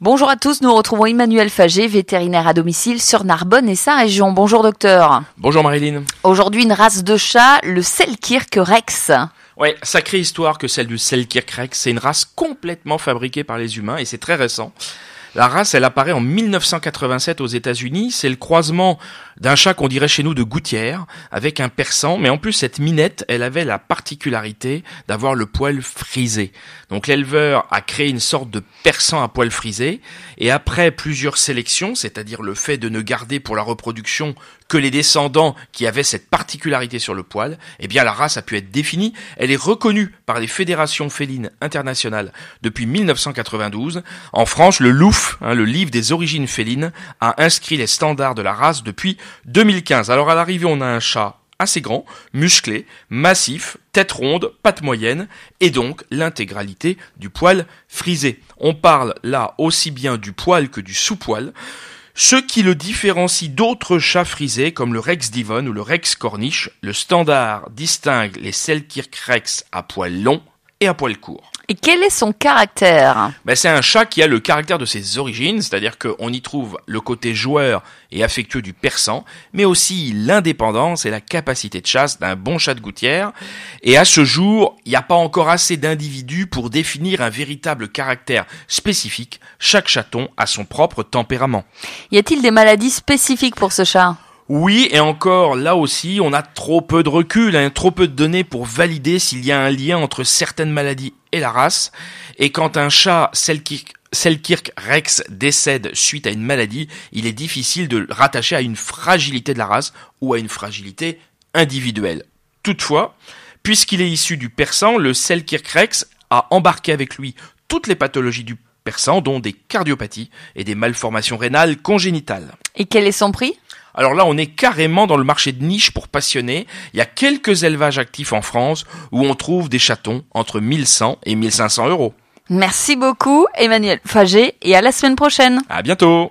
Bonjour à tous, nous retrouvons Emmanuel Fagé, vétérinaire à domicile sur Narbonne et sa région. Bonjour docteur. Bonjour Marilyn. Aujourd'hui une race de chat, le Selkirk Rex. Ouais, sacrée histoire que celle du Selkirk Rex. C'est une race complètement fabriquée par les humains et c'est très récent. La race, elle apparaît en 1987 aux États-Unis. C'est le croisement d'un chat qu'on dirait chez nous de gouttière avec un persan. Mais en plus, cette minette, elle avait la particularité d'avoir le poil frisé. Donc l'éleveur a créé une sorte de persan à poil frisé. Et après plusieurs sélections, c'est-à-dire le fait de ne garder pour la reproduction que les descendants qui avaient cette particularité sur le poil, eh bien la race a pu être définie. Elle est reconnue par les fédérations félines internationales depuis 1992. En France, le LOUF Hein, le livre des origines félines, a inscrit les standards de la race depuis 2015. Alors à l'arrivée, on a un chat assez grand, musclé, massif, tête ronde, patte moyenne, et donc l'intégralité du poil frisé. On parle là aussi bien du poil que du sous-poil, ce qui le différencie d'autres chats frisés comme le Rex Devon ou le Rex Corniche. Le standard distingue les Selkirk Rex à poil long et à poil court. Et quel est son caractère ben, C'est un chat qui a le caractère de ses origines, c'est-à-dire qu'on y trouve le côté joueur et affectueux du persan, mais aussi l'indépendance et la capacité de chasse d'un bon chat de gouttière. Et à ce jour, il n'y a pas encore assez d'individus pour définir un véritable caractère spécifique. Chaque chaton a son propre tempérament. Y a-t-il des maladies spécifiques pour ce chat? Oui, et encore, là aussi, on a trop peu de recul, hein, trop peu de données pour valider s'il y a un lien entre certaines maladies et la race. Et quand un chat Selkirk, Selkirk Rex décède suite à une maladie, il est difficile de le rattacher à une fragilité de la race ou à une fragilité individuelle. Toutefois, puisqu'il est issu du persan, le Selkirk Rex a embarqué avec lui toutes les pathologies du persan, dont des cardiopathies et des malformations rénales congénitales. Et quel est son prix? Alors là, on est carrément dans le marché de niche pour passionnés. Il y a quelques élevages actifs en France où on trouve des chatons entre 1100 et 1500 euros. Merci beaucoup, Emmanuel Fagé, et à la semaine prochaine. À bientôt.